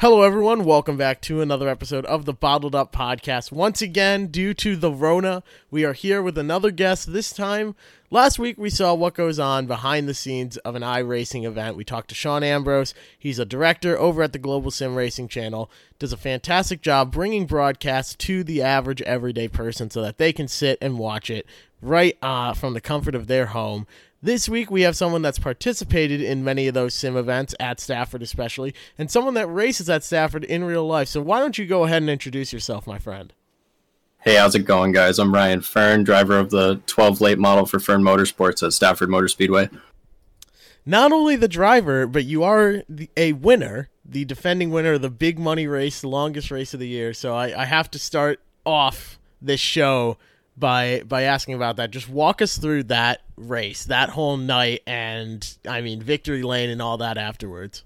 Hello, everyone. Welcome back to another episode of the Bottled Up Podcast. Once again, due to the Rona, we are here with another guest. This time, last week we saw what goes on behind the scenes of an iRacing event. We talked to Sean Ambrose. He's a director over at the Global Sim Racing Channel. Does a fantastic job bringing broadcasts to the average everyday person so that they can sit and watch it right uh, from the comfort of their home. This week, we have someone that's participated in many of those sim events at Stafford, especially, and someone that races at Stafford in real life. So, why don't you go ahead and introduce yourself, my friend? Hey, how's it going, guys? I'm Ryan Fearn, driver of the 12 late model for Fearn Motorsports at Stafford Motor Speedway. Not only the driver, but you are a winner, the defending winner of the big money race, the longest race of the year. So, I, I have to start off this show by by asking about that. Just walk us through that race, that whole night, and I mean victory lane and all that afterwards.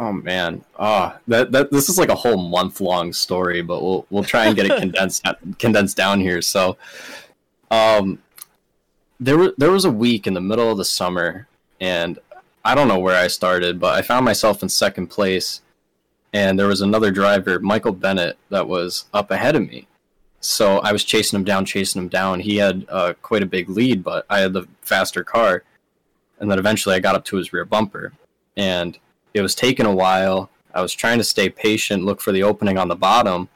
Oh man, ah, oh, that that this is like a whole month long story, but we'll we'll try and get it condensed condensed down here. So, um, there was there was a week in the middle of the summer, and I don't know where I started, but I found myself in second place, and there was another driver, Michael Bennett, that was up ahead of me, so I was chasing him down, chasing him down. He had uh, quite a big lead, but I had the faster car. And then eventually I got up to his rear bumper. And it was taking a while. I was trying to stay patient, look for the opening on the bottom.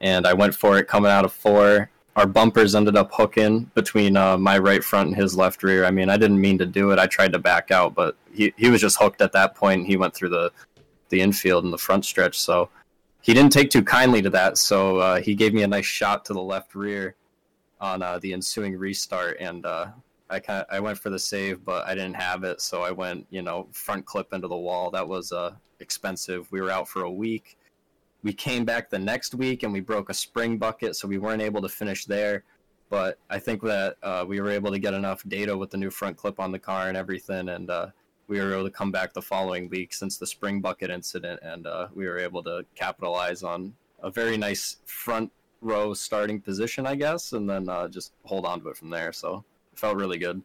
And I went for it coming out of four. Our bumpers ended up hooking between uh, my right front and his left rear. I mean, I didn't mean to do it. I tried to back out, but he, he was just hooked at that point. He went through the, the infield and the front stretch. So he didn't take too kindly to that, so uh, he gave me a nice shot to the left rear on uh, the ensuing restart, and uh, I kind I went for the save, but I didn't have it, so I went you know front clip into the wall. That was uh, expensive. We were out for a week. We came back the next week and we broke a spring bucket, so we weren't able to finish there. But I think that uh, we were able to get enough data with the new front clip on the car and everything, and uh, we were able to come back the following week since the spring bucket incident, and uh, we were able to capitalize on a very nice front row starting position, I guess, and then uh, just hold on to it from there. So it felt really good.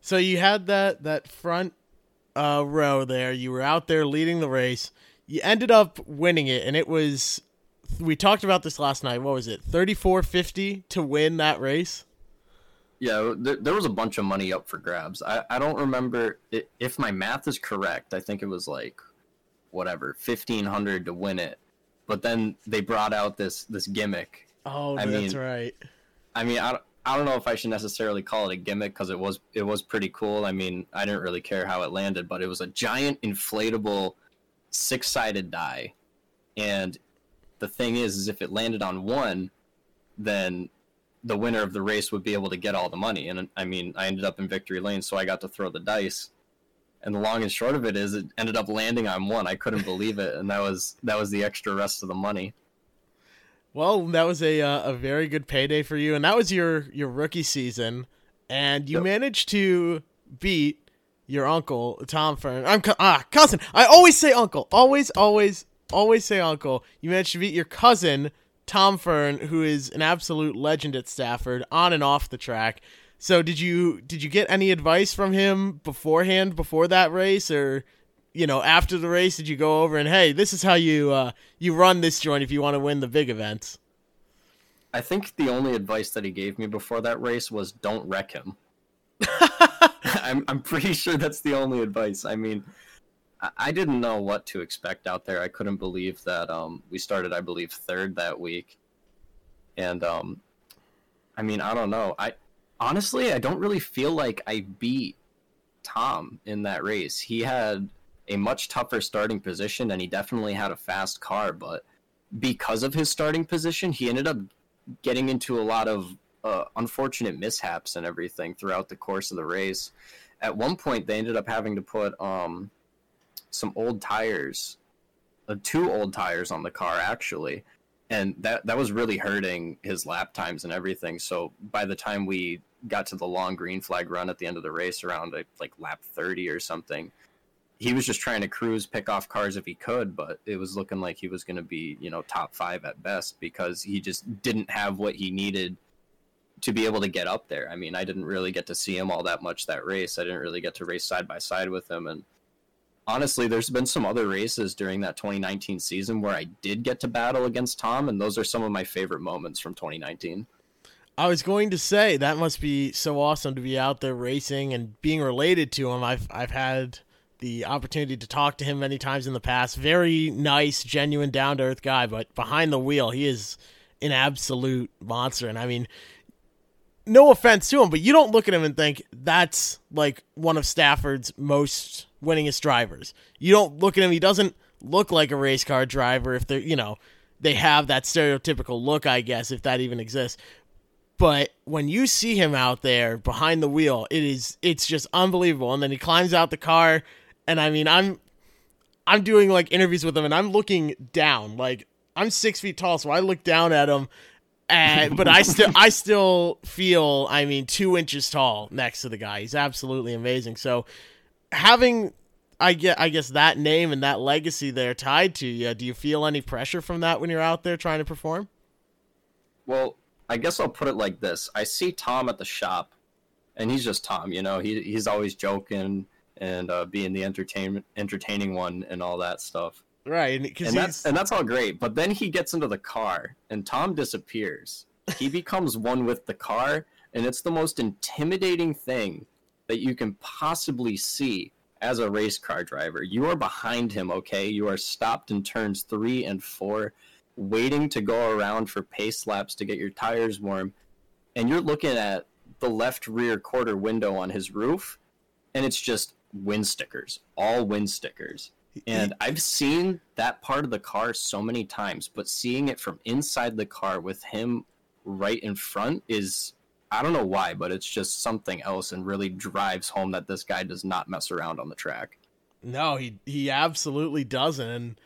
So you had that that front uh, row there. You were out there leading the race. You ended up winning it, and it was. We talked about this last night. What was it? Thirty four fifty to win that race. Yeah, there, there, was a bunch of money up for grabs. I, I don't remember it, if my math is correct. I think it was like whatever fifteen hundred to win it, but then they brought out this this gimmick. Oh, I that's mean, right. I mean, I, I don't know if I should necessarily call it a gimmick because it was it was pretty cool. I mean, I didn't really care how it landed, but it was a giant inflatable six sided die, and the thing is, is if it landed on one, then the winner of the race would be able to get all the money. And I mean, I ended up in victory lane, so I got to throw the dice. And the long and short of it is, it ended up landing on one. I couldn't believe it, and that was that was the extra rest of the money. Well, that was a uh, a very good payday for you, and that was your your rookie season, and you yep. managed to beat your uncle Tom Fearn. I'm ah cousin. I always say uncle. Always, always, always say uncle. You managed to beat your cousin Tom Fearn, who is an absolute legend at Stafford, on and off the track. So did you did you get any advice from him beforehand before that race, or you know after the race? Did you go over and hey, this is how you uh, you run this joint if you want to win the big events? I think the only advice that he gave me before that race was don't wreck him. I'm I'm pretty sure that's the only advice. I mean, I didn't know what to expect out there. I couldn't believe that um, we started, I believe, third that week, and um, I mean, I don't know. I honestly, I don't really feel like I beat Tom in that race. He had a much tougher starting position, and he definitely had a fast car. But because of his starting position, he ended up getting into a lot of uh, unfortunate mishaps and everything throughout the course of the race. At one point, they ended up having to put um, some old tires, uh, two old tires on the car actually, and that that was really hurting his lap times and everything. So by the time we got to the long green flag run at the end of the race around like lap 30 or something he was just trying to cruise pick off cars if he could but it was looking like he was going to be you know top five at best because he just didn't have what he needed to be able to get up there. I mean i didn't really get to see him all that much that race. I didn't really get to race side by side with him. And honestly, there's been some other races during that 2019 season where I did get to battle against Tom, and those are some of my favorite moments from 2019. I was going to say that must be so awesome to be out there racing and being related to him. I've I've had the opportunity to talk to him many times in the past. Very nice, genuine, down to earth guy, but behind the wheel, he is an absolute monster. And I mean, no offense to him, but you don't look at him and think that's like one of Stafford's most winningest drivers. You don't look at him; he doesn't look like a race car driver. If they're, you know, they have that stereotypical look, I guess, if that even exists. But when you see him out there behind the wheel, it is it's just unbelievable. And then he climbs out the car, and I mean, I'm I'm doing like interviews with him, and I'm looking down, like I'm six feet tall, so I look down at him and but I still I still feel I mean two inches tall next to the guy. He's absolutely amazing. So having I get I guess that name and that legacy there tied to you, do you feel any pressure from that when you're out there trying to perform? Well, I guess I'll put it like this. I see Tom at the shop and he's just Tom, you know. He he's always joking and uh, being the entertainment entertaining one and all that stuff. Right, and, and that's and that's all great. But then he gets into the car, and Tom disappears. He becomes one with the car, and it's the most intimidating thing that you can possibly see as a race car driver. You are behind him, okay? You are stopped in turns three and four, waiting to go around for pace laps to get your tires warm, and you're looking at the left rear quarter window on his roof, and it's just wind stickers, all wind stickers and I've seen that part of the car so many times, but seeing it from inside the car with him right in front is I don't know why, but it's just something else and really drives home that this guy does not mess around on the track. No, he he absolutely doesn't. And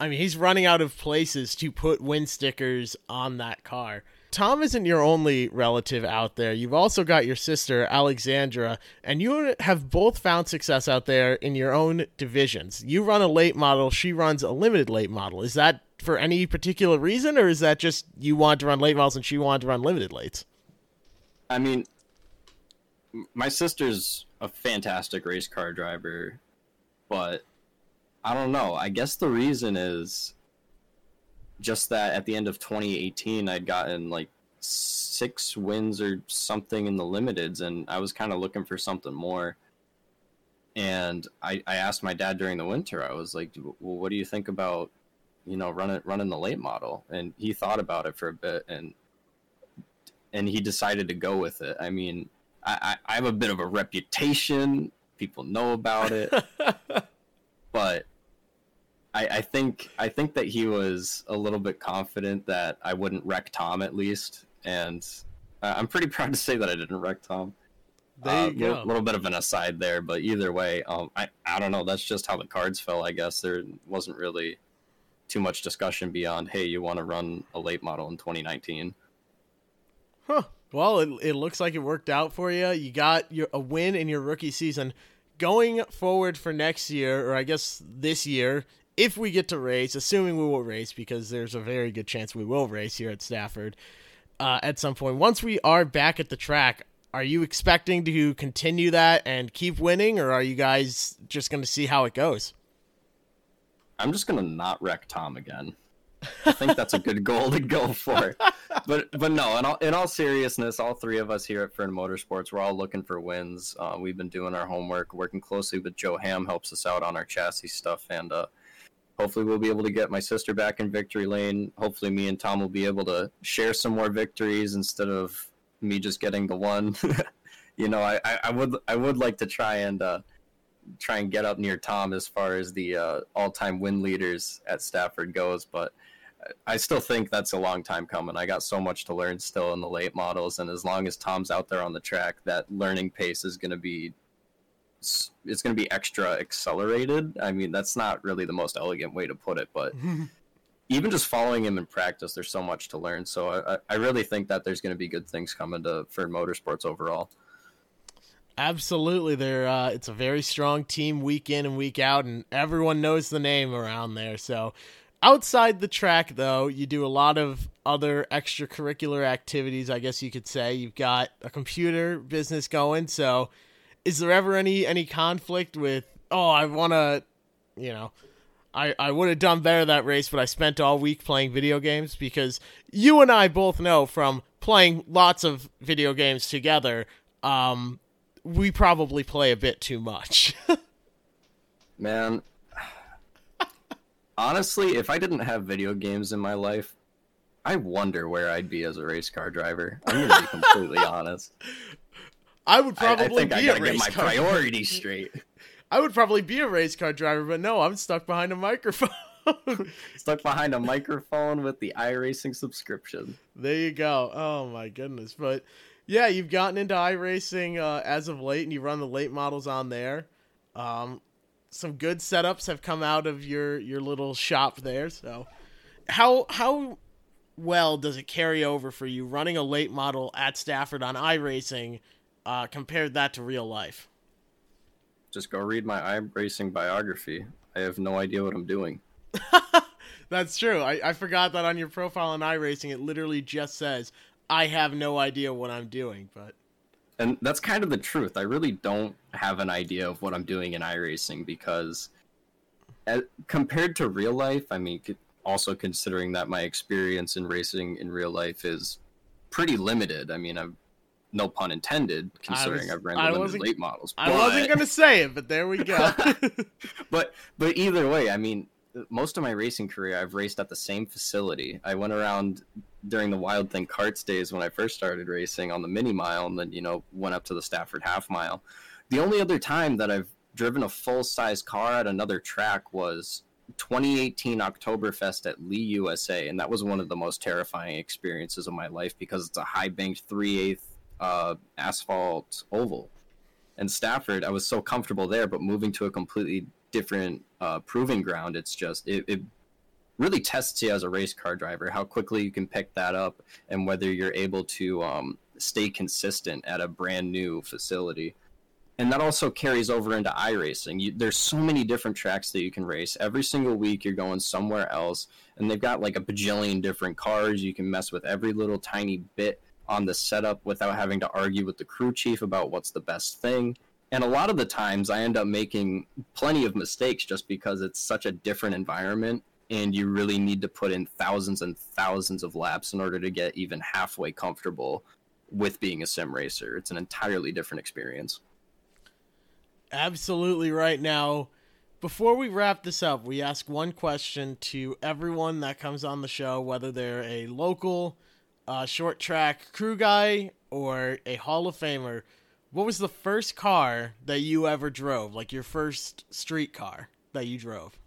I mean, he's running out of places to put wind stickers on that car. Tom isn't your only relative out there. You've also got your sister, Alexandra, and you have both found success out there in your own divisions. You run a late model, she runs a limited late model. Is that for any particular reason, or is that just you want to run late models and she wanted to run limited lates? I mean, my sister's a fantastic race car driver, but I don't know. I guess the reason is just that at the end of 2018, I'd gotten like six wins or something in the limiteds, and I was kind of looking for something more. And I, I asked my dad during the winter, I was like, well, what do you think about, you know, running running the late model? And he thought about it for a bit, and and he decided to go with it. I mean, I, I have a bit of a reputation; people know about it, but I, I think I think that he was a little bit confident that I wouldn't wreck Tom at least, and I'm pretty proud to say that I didn't wreck Tom. There uh. A little bit of an aside there, but either way, um, I I don't know. That's just how the cards fell. I guess there wasn't really too much discussion beyond, hey, you want to run a late model in 2019. Huh. Well, it, it looks like it worked out for you. You got your a win in your rookie season. Going forward for next year, or I guess this year, if we get to race, assuming we will race, because there's a very good chance we will race here at Stafford uh, at some point. Once we are back at the track, are you expecting to continue that and keep winning, or are you guys just going to see how it goes? I'm just going to not wreck Tom again. I think that's a good goal to go for. But but no, in all in all seriousness, all three of us here at Fearn Motorsports, we're all looking for wins. Uh, we've been doing our homework, working closely with Joe Ham, helps us out on our chassis stuff, and uh, hopefully we'll be able to get my sister back in victory lane. Hopefully me and Tom will be able to share some more victories instead of me just getting the one. you know, I, I, would I would like to try and uh, try and get up near Tom as far as the uh, all time win leaders at Stafford goes, but I still think that's a long time coming. I got so much to learn still in the late models, and as long as Tom's out there on the track, that learning pace is going to be it's, it's going to be extra accelerated. I mean, that's not really the most elegant way to put it, but even just following him in practice, there's so much to learn. So I, I really think that there's going to be good things coming to Fearn Motorsports overall. Absolutely, there. Uh, it's a very strong team week in and week out, and everyone knows the name around there. So, outside the track, though, you do a lot of other extracurricular activities. I guess you could say you've got a computer business going. So, is there ever any any conflict with oh I want to you know, I, I would have done better that race, but I spent all week playing video games because you and I both know from playing lots of video games together, um, we probably play a bit too much. Man, honestly, if I didn't have video games in my life, I wonder where I'd be as a race car driver. I'm gonna be completely honest. I would probably I, I be I a race get my car priorities straight. I would probably be a race car driver, but no, I'm stuck behind a microphone. Stuck behind a microphone with the iRacing subscription. there you go. Oh my goodness. But yeah, you've gotten into iRacing uh, as of late and you run the late models on there. Um, some good setups have come out of your your little shop there. So how how well does it carry over for you running a late model at Stafford on iRacing uh, compared that to real life? Just go read my iRacing biography. I have no idea what I'm doing. That's true. I, I forgot that on your profile on iRacing, it literally just says, I have no idea what I'm doing. But and that's kind of the truth. I really don't have an idea of what I'm doing in iRacing because, as, compared to real life, I mean, also considering that my experience in racing in real life is pretty limited. I mean, I'm no pun intended, considering I've ran I the limited late models. I wasn't going to say it, but there we go. but but either way, I mean, most of my racing career, I've raced at the same facility. I went around during the Wild Thing Karts days when I first started racing on the mini mile, and then you know went up to the Stafford half mile. The only other time that I've driven a full size car at another track was 2018 Oktoberfest at Lee, USA, and that was one of the most terrifying experiences of my life because it's a high banked three eighth uh, asphalt oval. And Stafford, I was so comfortable there, but moving to a completely different uh, proving ground, it's just it, it really tests you as a race car driver how quickly you can pick that up and whether you're able to um, stay consistent at a brand new facility. And that also carries over into iRacing. You, there's so many different tracks that you can race. Every single week, you're going somewhere else, and they've got like a bajillion different cars. You can mess with every little tiny bit on the setup without having to argue with the crew chief about what's the best thing. And a lot of the times, I end up making plenty of mistakes just because it's such a different environment, and you really need to put in thousands and thousands of laps in order to get even halfway comfortable with being a sim racer. It's an entirely different experience. Absolutely right now. Before we wrap this up, we ask one question to everyone that comes on the show, whether they're a local uh, short track crew guy or a Hall of Famer. What was the first car that you ever drove? Like your first street car that you drove?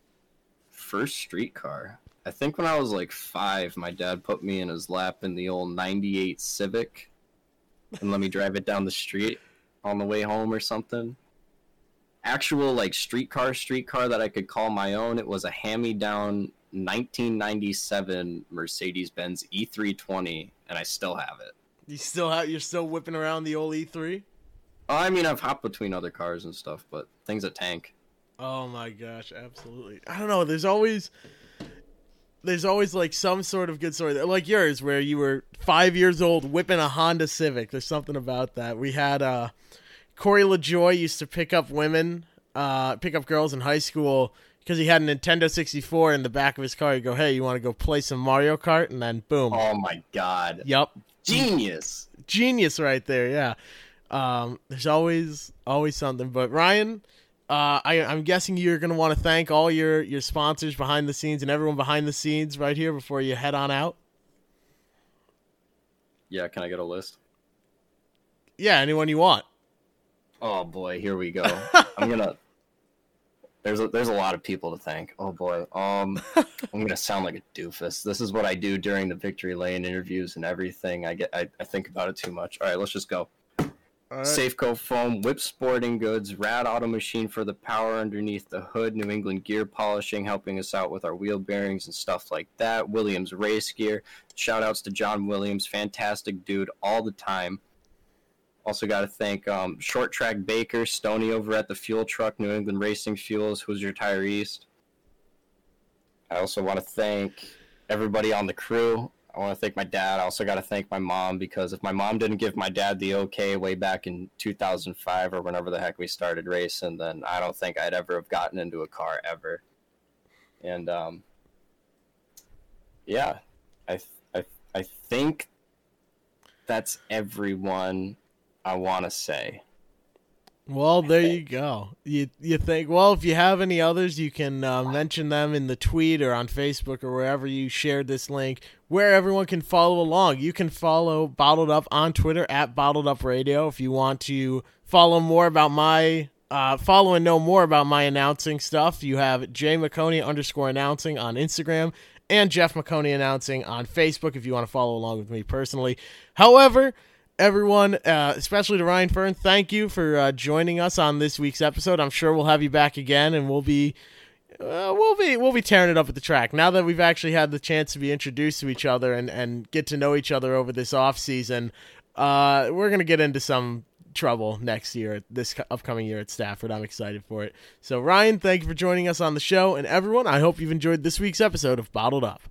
First street car. I think when I was like five, my dad put me in his lap in the old 98 Civic and let me drive it down the street on the way home or something. Actual like streetcar, streetcar that I could call my own. It was a hand me down 1997 Mercedes Benz E320, and I still have it. You still have you're still whipping around the old E3? Oh, I mean, I've hopped between other cars and stuff, but things a tank. Oh my gosh, absolutely. I don't know, there's always there's always like some sort of good story like yours where you were 5 years old whipping a Honda Civic. There's something about that. We had uh Corey LaJoie used to pick up women, uh pick up girls in high school because he had a Nintendo 64 in the back of his car. He'd go, "Hey, you want to go play some Mario Kart?" and then boom. Oh my god. Yep. Genius. genius right there. Yeah. Um, there's always always something. But Ryan, uh, I, I'm guessing you're gonna want to thank all your your sponsors behind the scenes and everyone behind the scenes right here before you head on out. Yeah, can I get a list? Yeah, anyone you want. Oh boy, here we go. I'm gonna. There's a, there's a lot of people to thank. Oh boy, um, I'm gonna sound like a doofus. This is what I do during the victory lane interviews and everything. I get I, I think about it too much. All right, let's just go. All right. Safeco Foam, Whip Sporting Goods, Rad Auto Machine for the power underneath the hood, New England Gear Polishing helping us out with our wheel bearings and stuff like that. Williams Race Gear. Shout outs to John Williams, fantastic dude all the time. Also got to thank um, Short Track Baker, Stony over at the Fuel Truck, New England Racing Fuels, Hoosier Tire East. I also want to thank everybody on the crew. I want to thank my dad. I also got to thank my mom because if my mom didn't give my dad the okay way back in 2005 or whenever the heck we started racing, then I don't think I'd ever have gotten into a car ever. And um, yeah, I I I think that's everyone I want to say. Well, there you go. You you think well, if you have any others, you can uh, mention them in the tweet or on Facebook or wherever you shared this link, where everyone can follow along. You can follow Bottled Up on Twitter at Bottled Up Radio if you want to follow more about my uh, follow and know more about my announcing stuff. You have Jay Maconi underscore announcing on Instagram and Jeff Maconi announcing on Facebook if you want to follow along with me personally. However everyone, uh, especially to Ryan Fearn, thank you for uh, joining us on this week's episode. I'm sure we'll have you back again, and we'll be. Uh, we'll be we'll be tearing it up at the track now that we've actually had the chance to be introduced to each other and, and get to know each other over this off season. Uh, we're gonna get into some trouble next year, this upcoming year at Stafford. I'm excited for it. So Ryan, thank you for joining us on the show, and everyone, I hope you've enjoyed this week's episode of Bottled Up.